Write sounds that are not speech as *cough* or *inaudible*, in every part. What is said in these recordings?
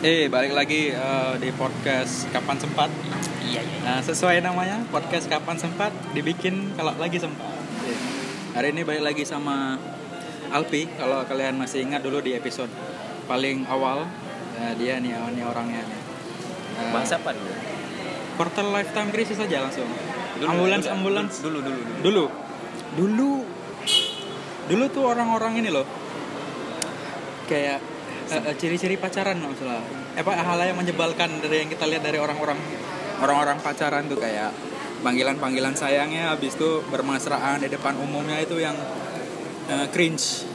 Eh, balik lagi eh, di podcast Kapan Sempat. Iya iya. Nah, sesuai namanya, podcast Kapan Sempat dibikin kalau lagi sempat. Hari ini balik lagi sama Alpi. Kalau kalian masih ingat dulu di episode paling awal, eh, dia nih, oh, nih orangnya. nih. Bahas apa dulu? Quarter lifetime crisis saja langsung. Dulu, ambulans, dulu, ambulans. Dulu dulu dulu. Dulu, dulu, dulu tuh orang-orang ini loh, kayak eh, eh, ciri-ciri pacaran maksudnya. Eh, apa hal yang menyebalkan dari yang kita lihat dari orang-orang orang-orang pacaran tuh kayak panggilan-panggilan sayangnya, habis itu bermesraan di depan umumnya itu yang eh, cringe.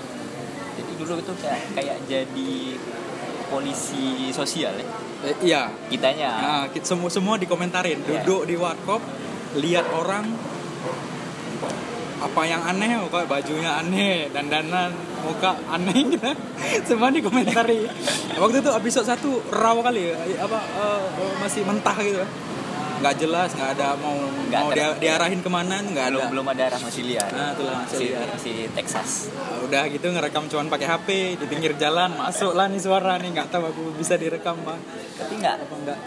Jadi dulu itu kayak kayak jadi polisi sosial ya. Eh, iya, Kitanya. Nah, kita semua semua dikomentarin. Iya. Duduk di warkop, lihat orang apa yang aneh, muka bajunya aneh, dandanan muka aneh gitu. semua dikomentari. Waktu itu episode satu raw kali ya, apa eh, masih mentah gitu. Nggak jelas, nggak ada mau Nggak mau dia, diarahin ke mana, nggak ada. belum ada arah masih liar. Nah, itulah masih si, liar. si Texas. Nah, udah gitu ngerekam cuman pakai HP di pinggir jalan, masuklah nih suara nih, nggak tahu aku bisa direkam bang. Tapi nggak Apa enggak?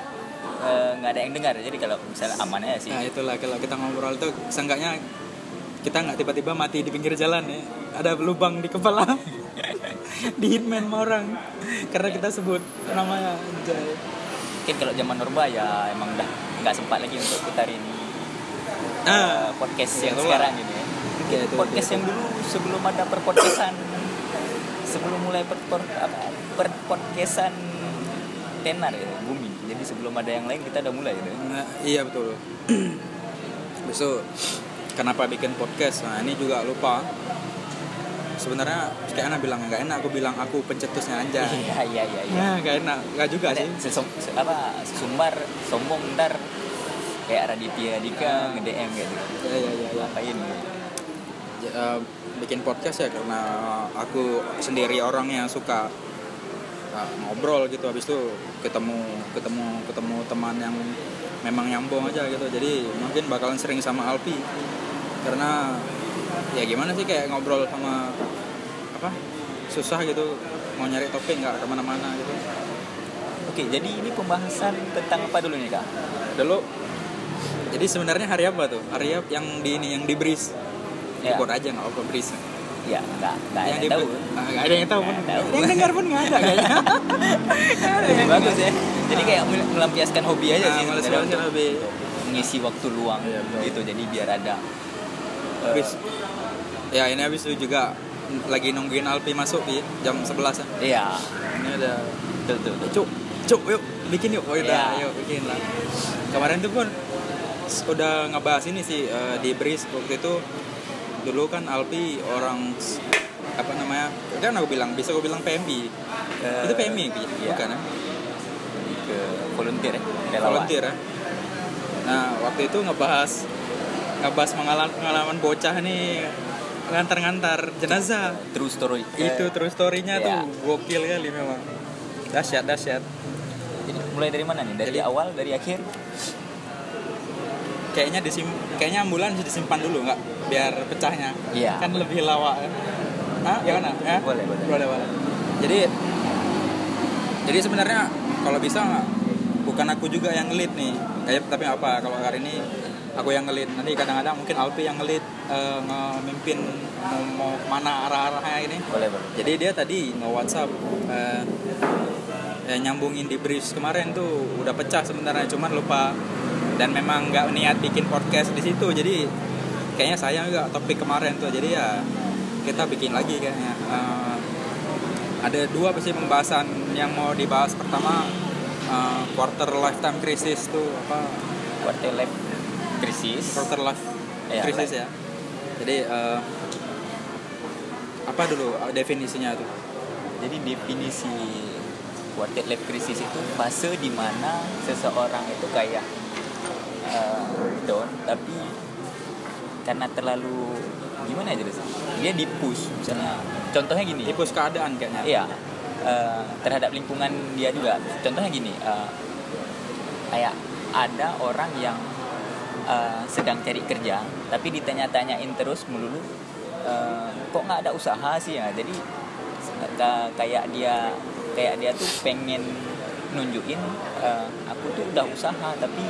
eh, nggak ada yang dengar. Jadi kalau misalnya aman aja sih. Nah itulah kalau kita ngobrol tuh seenggaknya kita nggak tiba-tiba mati di pinggir jalan ya. Ada lubang di kepala. *laughs* di hitman sama orang. Karena kita sebut namanya Anjay. Mungkin kalau zaman Norba ya emang udah nggak sempat lagi untuk putarin Ah, eh, podcast iya, yang sekarang ini ya. Itu, podcast yang dulu sebelum ada perpodcastan sebelum mulai per, per- perpodcastan tenar ya bumi jadi sebelum ada yang lain kita udah mulai gitu ya. Nah, iya betul. *clears throat* Besok kenapa bikin podcast? Nah ini juga lupa. Sebenarnya kayak Ana bilang nggak enak, aku bilang aku pencetusnya aja. *laughs* iya iya iya iya Nah, nggak enak, nggak juga sih. sesom- se- apa sumbar sombong ntar kayak Raditya Dika nge DM gitu Iya iya iya. iya. ngapain gitu. Ya, eh, bikin podcast ya karena aku sendiri orang yang suka eh, ngobrol gitu habis itu ketemu ketemu ketemu teman yang memang nyambung aja gitu jadi mungkin bakalan sering sama Alpi karena ya gimana sih kayak ngobrol sama apa susah gitu mau nyari topik nggak ke mana-mana gitu. Oke jadi ini pembahasan tentang apa dulu nih kak? Dulu jadi sebenarnya hari apa tuh? Hari apa yang di ini yang di bris Ya. Ikut aja nggak apa bris ya nggak nggak ada yang tahu. Ah, nggak ada yang tahu pun. Yang dengar pun nggak ada kayaknya. *laughs* Bagus ya. Jadi kayak mel- melampiaskan hobi aja Ah, sih untuk lebih mengisi waktu luang Iya, gitu. Jadi biar ada habis. Ya ini habis itu juga. Lagi nungguin Alpi masuk Pi, jam 11 an iya. Ini ada betul betul, betul. cuk cuk yuk bikin yuk. Oh udah Ya. yuk bikin lah. Kemarin tuh pun udah ngebahas ini sih eh, di Bris waktu itu dulu kan Alpi orang apa namanya kan aku bilang bisa aku bilang PMI Eh, itu PMI Pi? iya. bukan ya? Ke volunteer ya relawan. Volunteer ya? Nah waktu itu ngebahas ngebahas pengalaman pengalaman bocah nih. Ngantar-ngantar jenazah. True story. Itu Eh, terus storynya Iya. tuh gokil kali memang. Dahsyat dahsyat. Jadi mulai dari mana nih? Dari Jadi- awal dari akhir? Kayaknya disim kayaknya ambulan disimpan dulu nggak biar pecahnya. Iya. kan lebih lawak. Kan Hah? gimana ya? Boleh, boleh. boleh boleh. Jadi jadi sebenarnya kalau bisa bukan aku juga yang ngelit nih. Kayak tapi apa kalau hari ini aku yang ngelit. Nanti kadang-kadang mungkin Alpi yang ngelit eh, ngemimpin mau, mau mana arah-arahnya ini. Boleh boleh. Jadi dia tadi nge WhatsApp eh, ya nyambungin di brief kemarin tuh udah pecah sebenarnya cuman lupa. Dan memang nggak niat bikin podcast di situ jadi kayaknya sayang juga topik kemarin tuh. Jadi ya kita bikin lagi kayaknya. Eh, ada dua pasti pembahasan yang mau dibahas pertama eh, quarter lifetime crisis tuh apa? Quarter life krisis. Quarter life Iya, crisis ya. Jadi eh, apa dulu eh, definisinya tuh? Jadi definisi quarter life crisis itu fase di mana seseorang itu kayak eh, down tapi karena terlalu gimana aja sih dia di push misalnya. Contohnya gini. Tipus keadaan kayaknya. Iya. Eh, terhadap lingkungan dia juga. Contohnya gini eh, kayak ada orang yang eh, sedang cari kerja tapi ditanya-tanyain terus melulu eh, kok nggak ada usaha sih ya? Jadi ka- kayak dia kayak dia tuh pengen nunjukin eh, aku tuh udah usaha tapi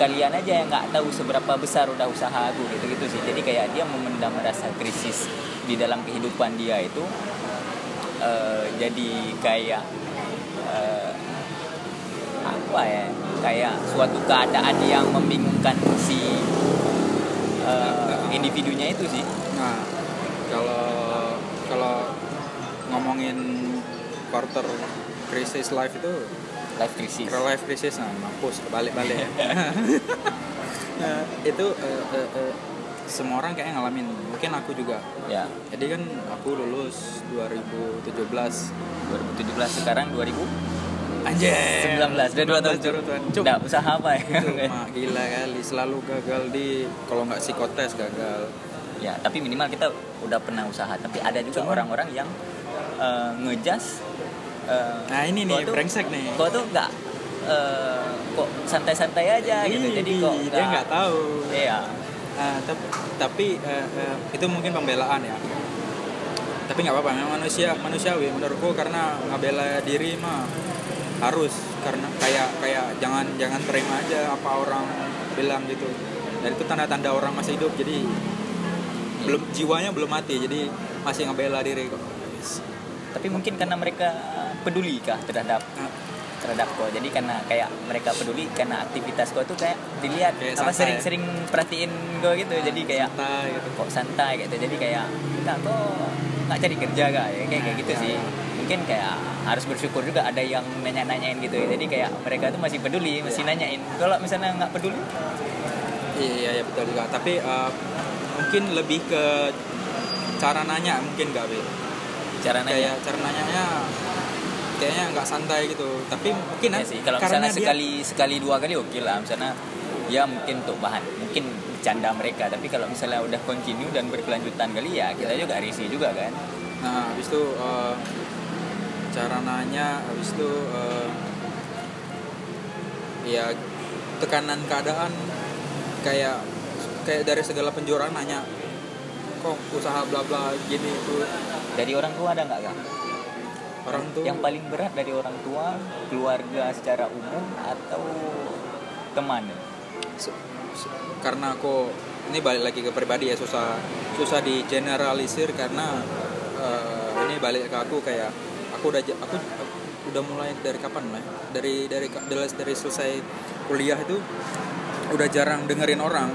kalian aja yang nggak tahu seberapa besar udah usaha aku gitu gitu sih. Jadi kayak dia memendam rasa krisis di dalam kehidupan dia itu eh, jadi kayak eh, apa ya kayak suatu keadaan yang membingungkan si eh, individunya itu sih Nah, kalau kalau ngomongin quarter crisis life itu life crisis life crisis nah mampus balik-balik ya. *laughs* Nah, itu eh, eh, eh, semua orang kayaknya ngalamin. Mungkin aku juga. ya Jadi kan aku lulus 2017. 2017 sekarang 2019 Anjir. udah dua tahun jurutan. Cuk. Nggak, usaha apa ya Cuma gila kali selalu gagal di kalau nggak psikotes gagal. ya tapi minimal kita udah pernah usaha tapi ada juga orang-orang yang eh, ngejas eh, Nah ini nih tuh- brengsek nih. kok tuh nggak eh, kok santai-santai aja gitu Ih, jadi kok dia nggak tahu. iya Ah, tapi tapi eh, eh, itu mungkin pembelaan ya. Tapi nggak apa-apa, memang manusia manusiawi menurutku karena ngebela diri mah harus karena kayak kayak jangan jangan terima aja apa orang bilang gitu. Dan itu tanda-tanda orang masih hidup. Jadi belum jiwanya belum mati, jadi masih ngebela diri kok. tapi mungkin karena mereka peduli kah terhadap Ah, terhadap kau jadi karena kayak mereka peduli karena aktivitas kau tuh kayak dilihat Kayak apa sering-sering perhatiin kau gitu jadi kayak santai gitu. kok santai gitu jadi kayak nggak kok nggak cari kerja kak ya kayak kayak gitu Ya, sih ya. mungkin kayak harus bersyukur juga ada yang nanya-nanyain gitu ya. Jadi kayak mereka tuh masih peduli masih nanyain. Kalau misalnya nggak peduli? Iya, iya, iya, betul juga. Tapi eh, mungkin lebih ke cara nanya mungkin nggak, Bil? cara nanya? Kayak cara nanyanya kayaknya nggak santai gitu. Tapi mungkin Iya ah, sih kalau misalnya dia- sekali sekali dua kali oke lah. Misalnya ya mungkin untuk bahan mungkin bercanda mereka. Tapi kalau misalnya udah continue dan berkelanjutan kali ya kita juga risih juga kan. Nah habis itu eh, cara nanya habis itu eh, ya tekanan keadaan kayak kayak dari segala penjuru nanya kok usaha bla bla gini itu? Dari orang tua ada nggak kak? Orang tuh yang paling berat dari orang tua keluarga secara umum atau teman? Se- se- karena aku ini balik lagi ke pribadi ya susah susah di generalisir karena eh, ini balik ke aku kayak aku udah aku, aku udah mulai dari kapan lah dari dari dari, dari selesai kuliah itu udah jarang dengerin orang.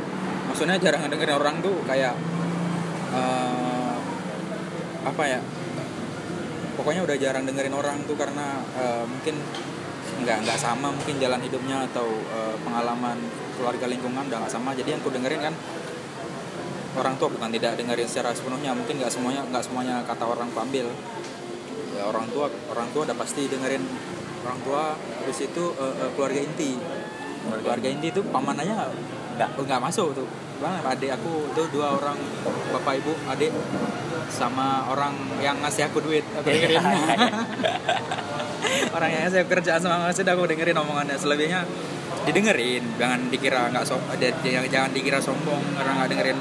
Maksudnya jarang dengerin orang tuh kayak eh, apa ya? Pokoknya udah jarang dengerin orang tuh karena eh, mungkin nggak nggak sama mungkin jalan hidupnya atau eh, pengalaman keluarga lingkungan udah nggak sama. Jadi yang ku dengerin kan orang tua bukan tidak dengerin secara sepenuhnya. Mungkin nggak semuanya nggak semuanya kata orang ambil ya orang tua orang tua udah pasti dengerin orang tua. Habis itu eh, eh, keluarga inti. Keluarga inti. itu pamanannya nggak nggak masuk tuh. Bang adik aku tuh dua orang bapak ibu adik sama orang yang ngasih aku duit. Aku dengerin. *laughs* Orang yang ngasih aku kerjaan sama ngasih aku dengerin omongannya. Selebihnya didengerin jangan dikira nggak ada- jangan, dikira sombong karena nggak dengerin.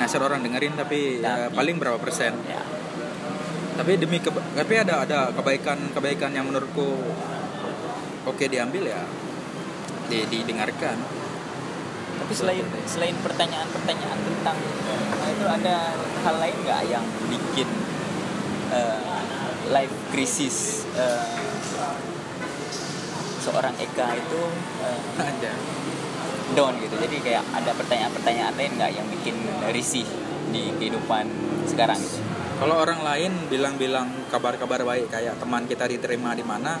Nasihat orang dengerin tapi ya, Tapi- paling berapa persen? ya. Tapi demi keba- tapi ada ada kebaikan kebaikan yang menurutku oke diambil ya. Di, didengarkan. Tapi selain selain pertanyaan-pertanyaan tentang eh, itu ada hal lain nggak yang bikin eh, life crisis eh, seorang Eka itu eh, *laughs* aja down gitu? Jadi kayak ada pertanyaan-pertanyaan lain nggak yang bikin risih di kehidupan sekarang? gitu Kalau orang lain bilang-bilang kabar-kabar baik kayak teman kita diterima di mana,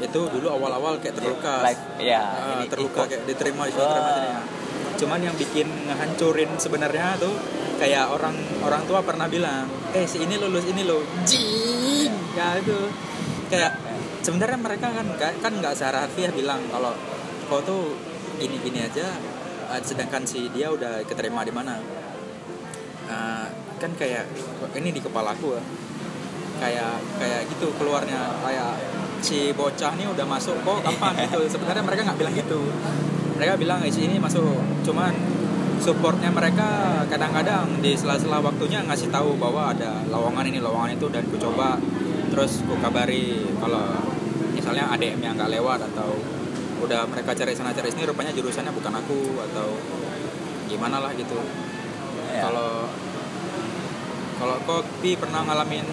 itu dulu awal-awal kayak terluka. Life, ya Ah, jadi terluka ikut. kayak diterima diterima Wah. sini. Cuman yang bikin ngehancurin sebenarnya tuh kayak orang orang tua pernah bilang, "Eh, si ini lulus ini lo." Jing. Ya itu. Kayak sebenarnya mereka kan kan nggak secara harfiah bilang kalau kau tuh gini-gini aja eh, sedangkan si dia udah keterima di mana. Eh, kan kayak ini di kepalaku ya. Kayak kayak gitu keluarnya. Kayak si bocah nih udah masuk kok kapan gitu. Sebenarnya mereka nggak bilang gitu. Mereka bilang eh, si ini masuk. Cuman supportnya mereka kadang-kadang di sela-sela waktunya ngasih tahu bahwa ada lowongan ini lowongan itu dan ku coba terus ku kabari kalau misalnya ADM yang nggak lewat atau udah mereka cari sana cari sini rupanya jurusannya bukan aku atau gimana lah gitu. Ya. kalau kalau kopi pernah ngalamin?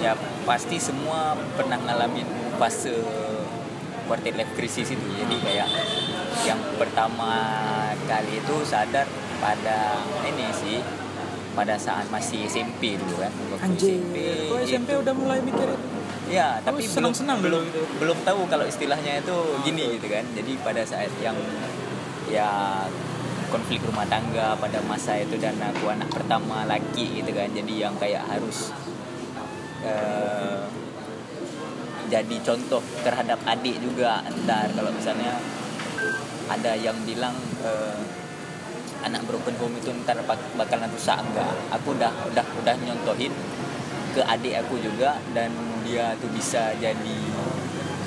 Ya pasti semua pernah ngalamin fase quarter life crisis itu. Jadi kayak yang pertama kali itu sadar pada ini sih pada saat masih SMP dulu kan waktu SMP kok SMP itu- udah mulai mikirin ya tapi Oh, belum senang-senang belum gitu. belum tahu kalau istilahnya itu Oh, gini gitu kan. Jadi pada saat yang ya konflik rumah tangga pada masa itu dan aku anak pertama laki gitu kan. Jadi yang kayak harus eh, jadi contoh terhadap adik juga ntar kalau misalnya ada yang bilang eh, anak broken home itu ntar bak- bakalan rusak enggak. Aku udah udah udah nyontohin ke adik aku juga dan dia tuh bisa jadi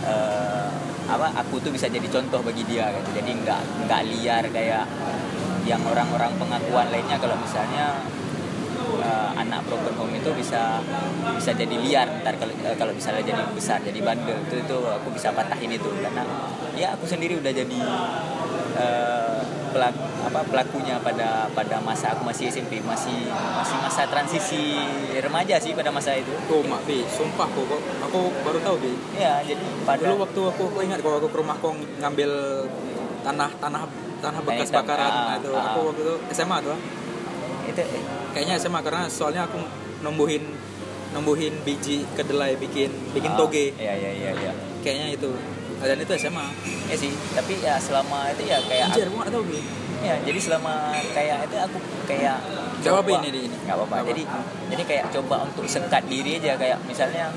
eh, apa aku tuh bisa jadi contoh bagi dia gitu. Jadi nggak nggak liar kayak yang orang-orang pengakuan lainnya. Kalau misalnya eh, anak broken home itu bisa bisa jadi liar ntar kalau eh, kalau misalnya jadi besar jadi bandel itu itu aku bisa patahin itu. Karena ya aku sendiri udah jadi eh, pelak, apa pelakunya pada pada masa aku masih SMP masih masih masa transisi remaja sih pada masa itu. Tuh mak bi sumpah kok kok- aku baru tahu bi. Ya jadi pada dulu waktu aku, aku ingat kalau aku ke rumah kok ngambil tanah tanah tanah bekas hitam. bakaran Ah, nah, itu. ah. aku waktu itu SMA tuh. Itu eh, kayaknya SMA karena soalnya aku numbuhin numbuhin biji kedelai bikin bikin ah, toge. iya iya iya iya. Kayaknya itu. Dan itu SMA ya sih tapi ya selama itu ya kayak anjir aku nggak tahu ya jadi selama kayak itu aku kayak Jawab coba- ini, di ini. nggak apa-apa jadi jadi kayak coba untuk sekat diri aja kayak misalnya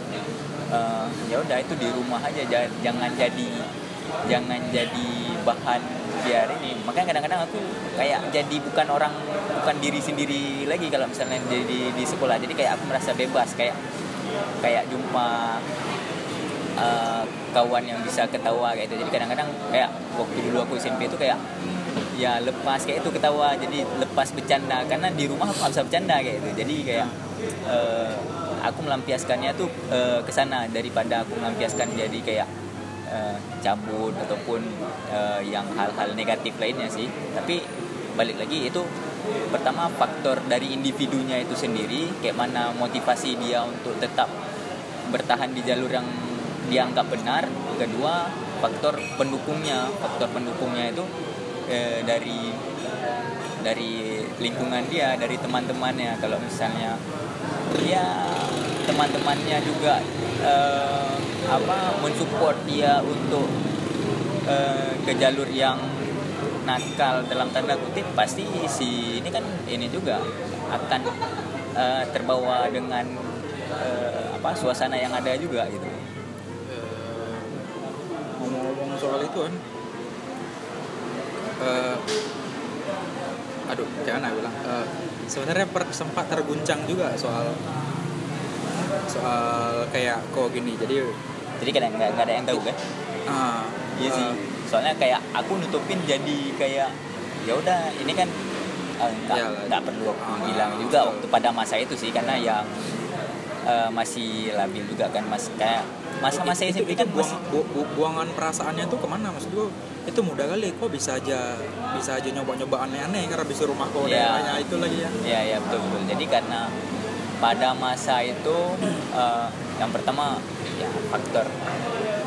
eh, ya udah itu di rumah aja ja- jangan jadi jangan jadi bahan biar ini. Makanya kadang-kadang aku kayak jadi bukan orang bukan diri sendiri lagi kalau misalnya jadi di sekolah. Jadi kayak aku merasa bebas kayak kayak jumpa eh, kawan yang bisa ketawa kayak itu jadi kadang-kadang kayak waktu dulu aku SMP itu kayak ya lepas kayak itu ketawa. Jadi lepas bercanda. Karena di rumah aku nggak bisa bercanda kayak itu jadi kayak eh, aku melampiaskannya tuh eh, ke sana daripada aku melampiaskan jadi kayak eh, cabut ataupun eh, yang hal-hal negatif lainnya sih. Tapi balik lagi itu pertama faktor dari individunya itu sendiri kayak mana motivasi dia untuk tetap bertahan di jalur yang dianggap benar. Kedua faktor pendukungnya. Faktor pendukungnya itu eh, dari dari lingkungan dia dari teman-temannya. Kalau misalnya ya teman-temannya juga eh, apa mensupport dia untuk eh, ke jalur yang nakal dalam tanda kutip pasti si ini kan ini juga akan eh, terbawa dengan eh, apa suasana yang ada juga gitu. Ngomong-ngomong soal itu kan eh, aduh jangan bilang. Eh, sebenarnya per- sempat terguncang juga soal soal kayak kok gini. Jadi jadi kadang nggak nggak ada yang tahu kan? Ah, iya sih. eh, soalnya kayak aku nutupin jadi kayak ya udah ini kan eh, nggak Iyalah. nggak perlu aku Ah, bilang betul. juga waktu pada masa itu sih karena yang eh, masih labil juga kan mas. Kayak masa-masa itu, SMP itu kan buang, bu- bu- buangan perasaannya tuh ke mana maksud gua itu mudah kali kok bisa aja bisa aja nyoba-nyoba aneh-aneh karena bisa rumah kok Iya. daerahnya itu lagi ya. Ya ya betul betul. Jadi karena pada masa itu eh, yang pertama ya faktor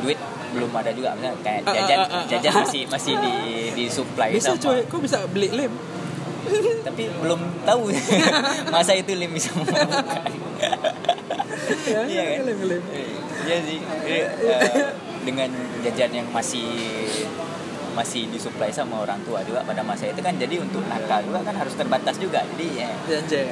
duit belum ada juga. Misalnya kayak Ah, ah, jajan ah, jajan masih masih di disuplai bisa sama. cuy. Kok bisa beli lem? Tapi belum tahu. *laughs* Masa itu lim bisa memabukkan ya, Iya kan? lem lem. Iya sih. Jadi, *laughs* eh, dengan jajan yang masih masih disuplai sama orang tua juga pada masa itu kan. Jadi untuk nakal juga kan harus terbatas juga. Jadi ya,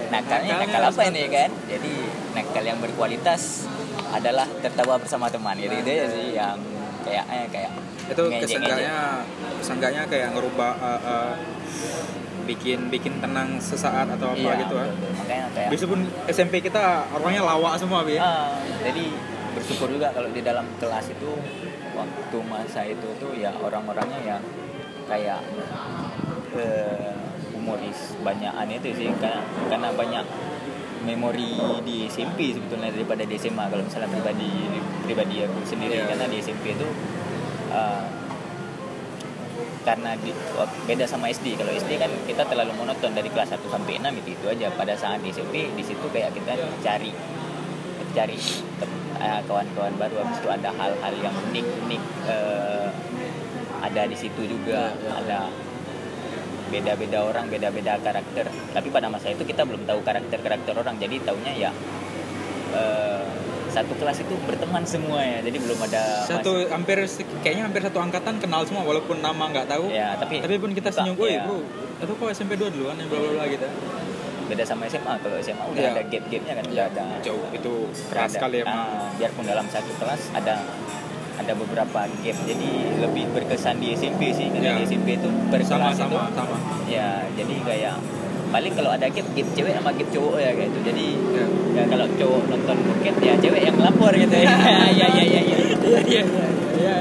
nakalnya nakal apa ini kan? Jadi nakal yang berkualitas adalah tertawa bersama teman. Gitu itu ya sih yang kayak eh, kayak itu kesenggaknya kesenggaknya kayak ngerubah uh, uh, bikin bikin tenang sesaat atau apa Iya, gitu kan betul. makanya kayak Meskipun SMP kita orangnya lawak semua bi. Ah, jadi bersyukur juga kalau di dalam kelas itu waktu masa itu tuh ya orang-orangnya yang kayak eh, humoris banyakan itu sih. Karena karena banyak memori di SMP sebetulnya daripada di SMA kalau misalnya pribadi pribadi aku sendiri Iya. karena di SMP itu uh, karena di, beda sama SD kalau SD kan kita terlalu monoton dari kelas 1 sampai 6 itu itu aja. Pada saat di SMP di situ kayak kita cari cari eh, kawan-kawan baru habis itu ada hal-hal yang unik-unik eh, ada di situ juga. Iya, iya. ada beda-beda orang beda-beda karakter. Tapi pada masa itu kita belum tahu karakter-karakter orang. Jadi taunya ya eh, satu kelas itu berteman semua ya. Jadi belum ada mas- satu hampir kayaknya hampir satu angkatan kenal semua walaupun nama nggak tahu. Ya tapi tapi pun kita senyum gue ya, bro itu kok SMP 2 duluan yang bla bla bla gitu beda sama SMA kalau SMA udah Iya. ada gap-gapnya kan udah ada jauh. Itu keras sekali ah, biarpun dalam satu kelas ada ada beberapa gap. Jadi lebih berkesan di SMP sih. Karena Iya. di SMP itu per sama sama itu sama. ya jadi kayak paling kalau ada gap gap cewek sama gap cowok ya kayak itu jadi ya ya kalau cowok nonton bokep ya cewek yang lapor gitu ya. Ya ya ya ya iya iya. Iya.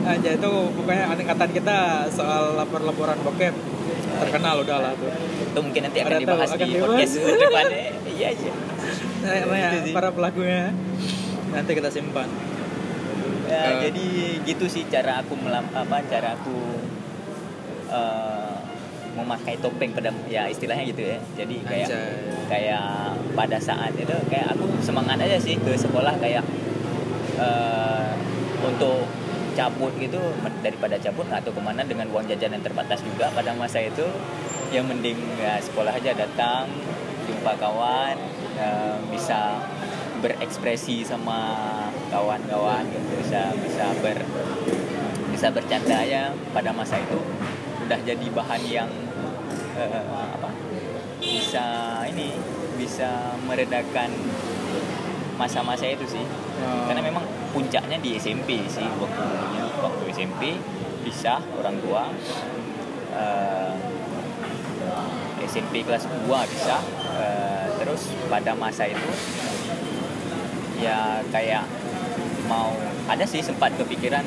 Aja itu pokoknya angkatan kita soal lapor-laporan bokep terkenal udah lah tuh. Itu mungkin nanti akan Ada tahu, dibahas akan di dibahas. podcast depannya. Iya iya. Nah, ya, para pelakunya. Nanti kita simpan. Ya, Eh. jadi gitu sih cara aku melam apa cara aku eh, memakai topeng pada ya istilahnya gitu ya. Jadi kayak Anjay. kayak pada saat itu kayak aku semangat aja sih ke sekolah kayak eh, untuk cabut gitu daripada cabut atau ke mana dengan uang jajan yang terbatas juga pada masa itu. Yang mending ya sekolah aja datang jumpa kawan eh, bisa berekspresi sama kawan-kawan gitu bisa bisa ber bisa bercanda ya pada masa itu. Udah jadi bahan yang eh, apa bisa ini bisa meredakan masa-masa itu sih. Oh. karena memang puncaknya di SMP sih waktu waktu SMP bisa orang tua. Eh, SMP kelas 2 bisa eh, terus pada masa itu ya kayak mau ada sih sempat kepikiran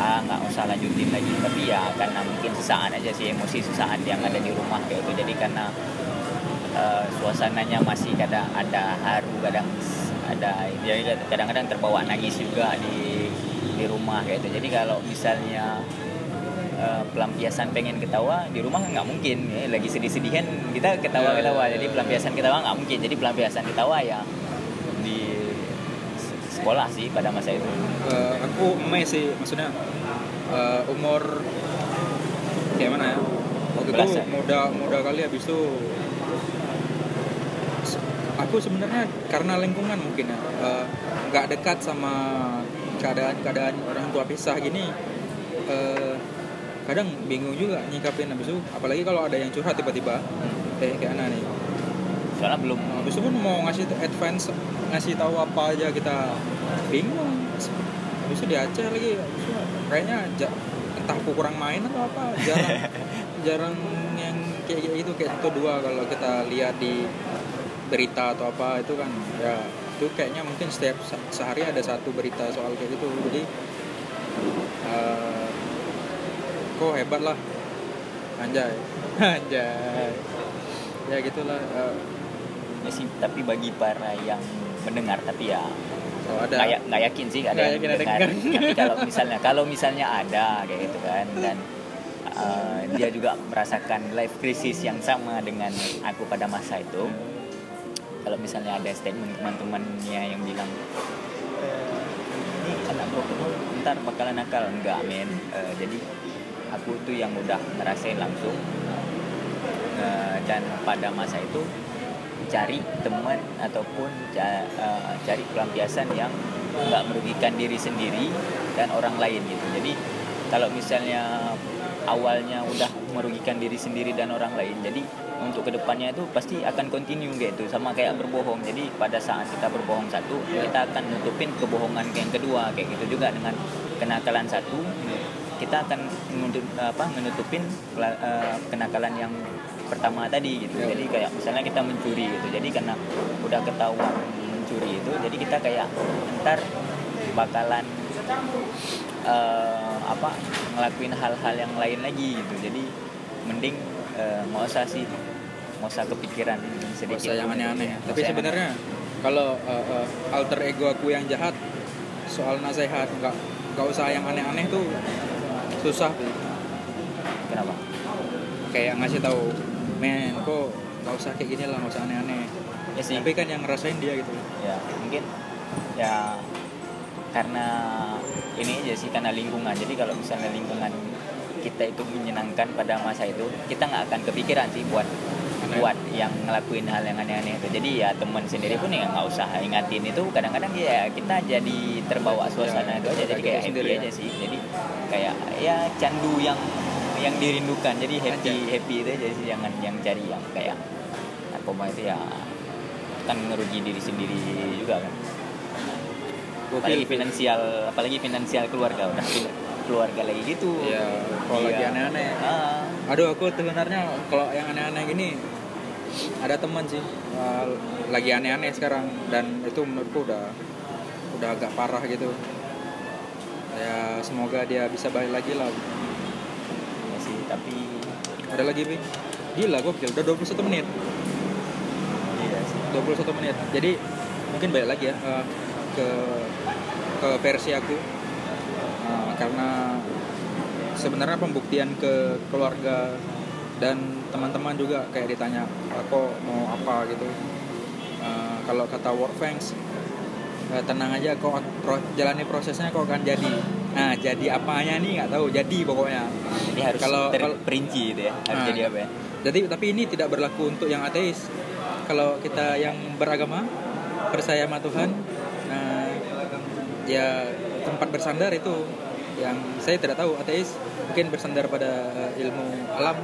ah nggak usah lanjutin lagi. Tapi ya karena mungkin sesaat aja sih emosi sesaat yang ada di rumah kayak itu jadi karena eh, suasananya masih kadang ada haru kadang ada jadi kadang-kadang terbawa nangis juga di di rumah kayak itu jadi kalau misalnya eh, pelampiasan pengen ketawa di rumah nggak mungkin. Ya. lagi sedih-sedihan kita ketawa-ketawa. Jadi pelampiasan ketawa nggak mungkin. Jadi pelampiasan ketawa ya di sekolah sih pada masa itu. Eh, aku mes sih maksudnya eh, umur kayak mana ya? Waktu itu Belasan. muda muda kali habis itu aku sebenarnya karena lingkungan mungkin ya eh, nggak dekat sama keadaan keadaan orang tua pisah gini eh, kadang bingung juga nyikapin habis itu. Apalagi kalau ada yang curhat tiba-tiba eh kayak mana nih. Soalnya belum. Nah, habis itu pun mau ngasih advance ngasih tahu apa aja kita bingung. Habis itu Aceh lagi itu kayaknya entah aku kurang main atau apa jarang *laughs* jarang yang kayak gitu kayak satu dua kalau kita lihat di berita atau apa itu kan ya itu kayaknya mungkin setiap se- sehari ada satu berita soal kayak gitu. Jadi eh, kok hebat lah. Anjay. *laughs* Anjay. Ya gitulah eh, ya sih tapi bagi para yang mendengar tapi ya kalau ada. nggak ya- nggak yakin sih ada Nggak yang yakin ada mendengar. yang dengar. tapi kalau *laughs* misalnya kalau misalnya ada kayak gitu kan dan uh, dia juga merasakan life crisis yang sama dengan aku pada masa itu kalau misalnya ada statement teman-temannya yang bilang "Eh, ini anak bro ntar bakalan nakal. Enggak men Eh, jadi aku tuh yang udah ngerasain langsung. Eh, dan pada masa itu cari teman ataupun ca- cari pelampiasan yang nggak merugikan diri sendiri dan orang lain gitu. Jadi kalau misalnya awalnya udah merugikan diri sendiri dan orang lain jadi untuk ke depannya itu pasti akan continue gitu. Sama kayak berbohong. Jadi pada saat kita berbohong satu Ya. kita akan nutupin kebohongan yang kedua kayak gitu juga dengan kenakalan satu. Kita akan menutup, apa menutupin eh, kenakalan yang pertama tadi gitu. Ya. jadi kayak misalnya kita mencuri gitu. Jadi karena udah ketahuan mencuri itu jadi kita kayak ntar bakalan eh, apa ngelakuin hal-hal yang lain lagi gitu. Jadi mending eh, nggak usah sih nggak usah kepikiran sedikit. Usah yang aneh-aneh. Ya, tapi sebenarnya kalau uh, uh, alter ego aku yang jahat soal nasihat nggak nggak usah yang aneh-aneh tuh susah. Kenapa? Kayak ngasih tahu men kok nggak usah kayak gini lah nggak usah aneh-aneh. Ya sih. Tapi kan yang ngerasain dia gitu. Ya mungkin ya karena ini aja sih karena lingkungan. Jadi kalau misalnya lingkungan kita itu menyenangkan pada masa itu kita nggak akan kepikiran sih buat yang ngelakuin hal yang aneh-aneh itu. Jadi ya teman sendiri pun ya nggak usah ingatin itu kadang-kadang ya kita jadi terbawa suasana Ya, itu aja jadi kayak happy sendiri ya. aja sih. Jadi kayak ya candu yang yang dirindukan. Jadi happy Aja. happy itu aja sih jangan yang cari yang kayak narkoba itu ya kan ngerugi diri sendiri juga kan. Apalagi finansial apalagi finansial keluarga udah keluarga lagi gitu. Ya kalau lagi Iya. aneh-aneh. Ah, aduh aku sebenarnya kalau yang aneh-aneh gini ada teman sih uh, lagi aneh-aneh sekarang. Dan itu menurutku udah udah agak parah gitu. Ya semoga dia bisa balik lagi lah. Ya sih tapi ada lagi Pi gila gokil udah 21 menit. Iya sih 21 menit. Jadi mungkin balik lagi ya uh, ke ke versi aku. Uh, karena sebenarnya pembuktian ke keluarga dan teman-teman juga kayak ditanya aku mau apa gitu? Uh, kalau kata Workfangs uh, tenang aja kok pro- jalani prosesnya kok akan jadi. Nah jadi apanya nih? Nggak tahu jadi pokoknya. Jadi harus Kalau- terperinci gitu ya harus Ah, jadi apa ya? jadi tapi ini tidak berlaku untuk yang ateis. Kalau kita yang beragama percaya sama Tuhan, nah, ya tempat bersandar itu yang saya tidak tahu ateis mungkin bersandar pada eh, ilmu alam.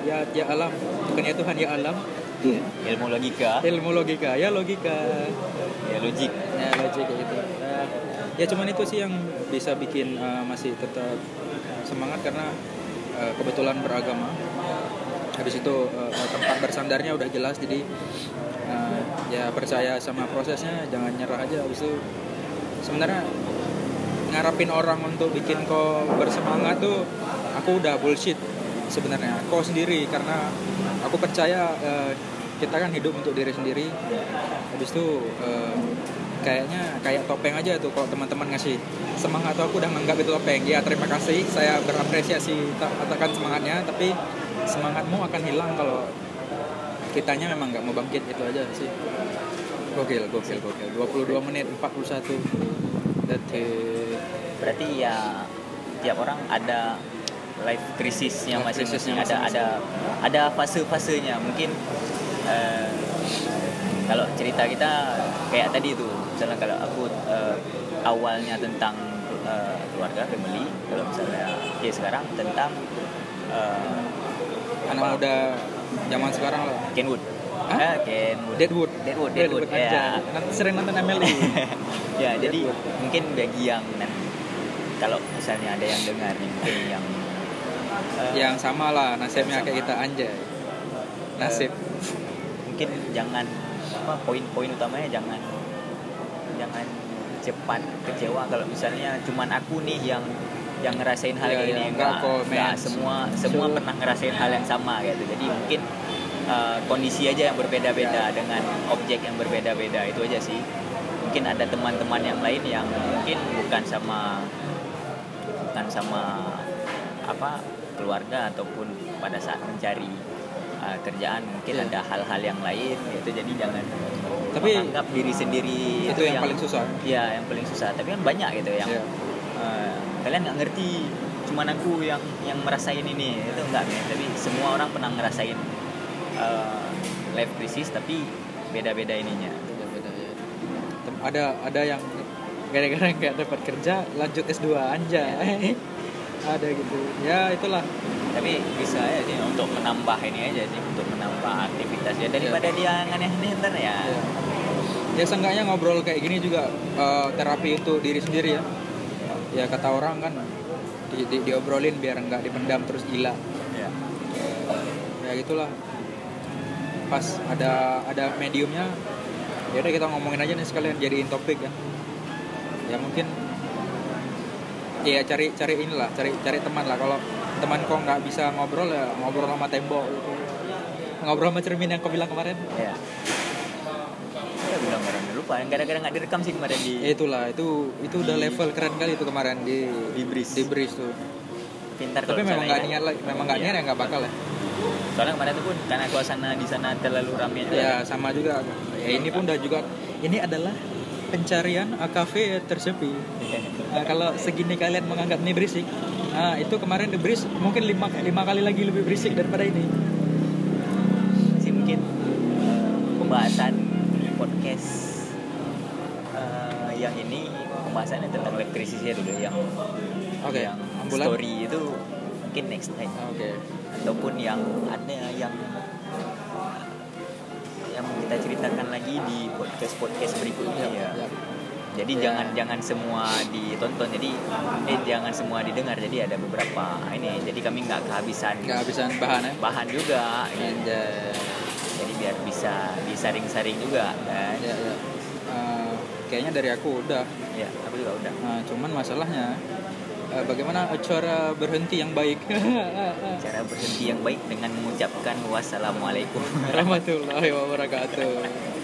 Ya ya alam, bukan ya Tuhan ya alam. ilmu logika Ilmu logika, ya logika. ya logik Ya logik kayak gitu. Ya, ya cuman itu sih yang bisa bikin eh, masih tetap semangat karena eh, kebetulan beragama. Habis itu eh, tempat bersandarnya udah jelas jadi eh, ya percaya sama prosesnya jangan nyerah aja habis itu sebenarnya ngarapin orang untuk bikin kau bersemangat tuh aku udah bullshit sebenarnya. Kau sendiri karena aku percaya eh, kita kan hidup untuk diri sendiri. Habis itu eh, kayaknya kayak topeng aja tuh kalau teman-teman ngasih semangat tuh aku udah nganggap itu topeng. Ya terima kasih. Saya berapresiasi tak katakan semangatnya tapi semangatmu akan hilang kalau kitanya memang nggak mau bangkit. Itu aja sih. Gokil gokil gokil. 22 menit 41 detik berarti ya tiap orang ada life krisisnya Life masing-masing ada ada ada fase-fasenya. Mungkin eh, kalau cerita kita kayak tadi tuh misalnya kalau aku eh, awalnya tentang eh, keluarga family. Kalau misalnya ya sekarang tentang eh, anak apa? muda zaman sekarang lah. Kenwood Hah? Eh, Kenwood Deadwood Deadwood Deadwood, aja ya. Nanti sering nonton MLB *laughs* ya jadi Deadwood. mungkin bagi yang kalau misalnya ada yang dengar nih mungkin yang yang sama lah nasibnya kayak kita anjay. Nasib. mungkin jangan apa poin-poin utamanya jangan jangan cepat kecewa kalau misalnya cuman aku nih yang yang ngerasain hal Iya, ini. iya. enggak, Enggak kok, enggak, semua semua So- pernah ngerasain hal yang sama gitu. Jadi mungkin uh, kondisi aja yang berbeda-beda Iya. dengan objek yang berbeda-beda itu aja sih. Mungkin ada teman-teman yang lain yang mungkin bukan sama bukan sama apa keluarga ataupun pada saat mencari uh, kerjaan mungkin Iya. ada hal-hal yang lain gitu. Jadi jangan Tapi menganggap diri sendiri itu yang paling susah. Ya yang paling susah. Tapi kan banyak gitu yang Iya. eh, kalian nggak ngerti. Cuman aku yang yang merasain ini. Itu enggak men. Tapi semua orang pernah ngerasain eh, life crisis tapi beda-beda ininya. Beda-beda ya ada ada yang gara-gara nggak dapat kerja lanjut S2 anjay ada gitu. Ya itulah. Tapi bisa ya sih untuk menambah ini aja sih untuk menambah aktivitas ya daripada dia yang aneh-aneh ntar ya. Ya, ya seenggaknya ngobrol kayak gini juga eh, terapi untuk diri sendiri ya. Ya kata orang kan di, di- diobrolin biar nggak dipendam terus gila. Ya. ya gitulah. Pas ada ada mediumnya ya udah kita ngomongin aja nih sekalian jadiin topik ya. Ya mungkin ya cari cari inilah cari cari teman lah. Kalau teman kok nggak bisa ngobrol ya ngobrol sama tembok gitu. Ngobrol sama cermin yang kau bilang kemarin. Ya ya bilang kemarin lupa. Yang gara-gara nggak direkam sih kemarin di itulah itu itu udah Di- level keren kali itu kemarin di Di Breeze. di Breeze tuh. Pintar tapi memang nggak niat lagi memang nggak Iya. niat ya nggak bakal ya. Soalnya kemarin itu pun karena suasana di sana terlalu ramai juga. ya sama juga. Ya ini pun udah juga. Ini adalah pencarian uh, kafe tersepi. Nah, kalau segini kalian menganggap ini berisik nah itu kemarin Breeze mungkin lima lima kali lagi lebih berisik daripada ini. Sih mungkin pembahasan podcast eh, yang ini pembahasannya tentang life crisisnya dulu yang Oke, yang ambulan. story itu mungkin next time. Oke. Ataupun yang ada yang yang kita ceritakan lagi di podcast podcast berikutnya ya. ya. Jadi Ya. jangan jangan semua ditonton. Jadi eh jangan semua didengar. Jadi ada beberapa ini. Jadi kami nggak kehabisan kehabisan bahan ya bahan juga. gitu. Anjay. Jadi biar bisa disaring-saring juga kan. ya, ya. Uh, kayaknya dari aku udah Ya, aku juga udah. Nah, cuman masalahnya uh, bagaimana cara berhenti yang baik *laughs* Cara berhenti yang baik dengan mengucapkan wassalamualaikum. warahmatullahi wabarakatuh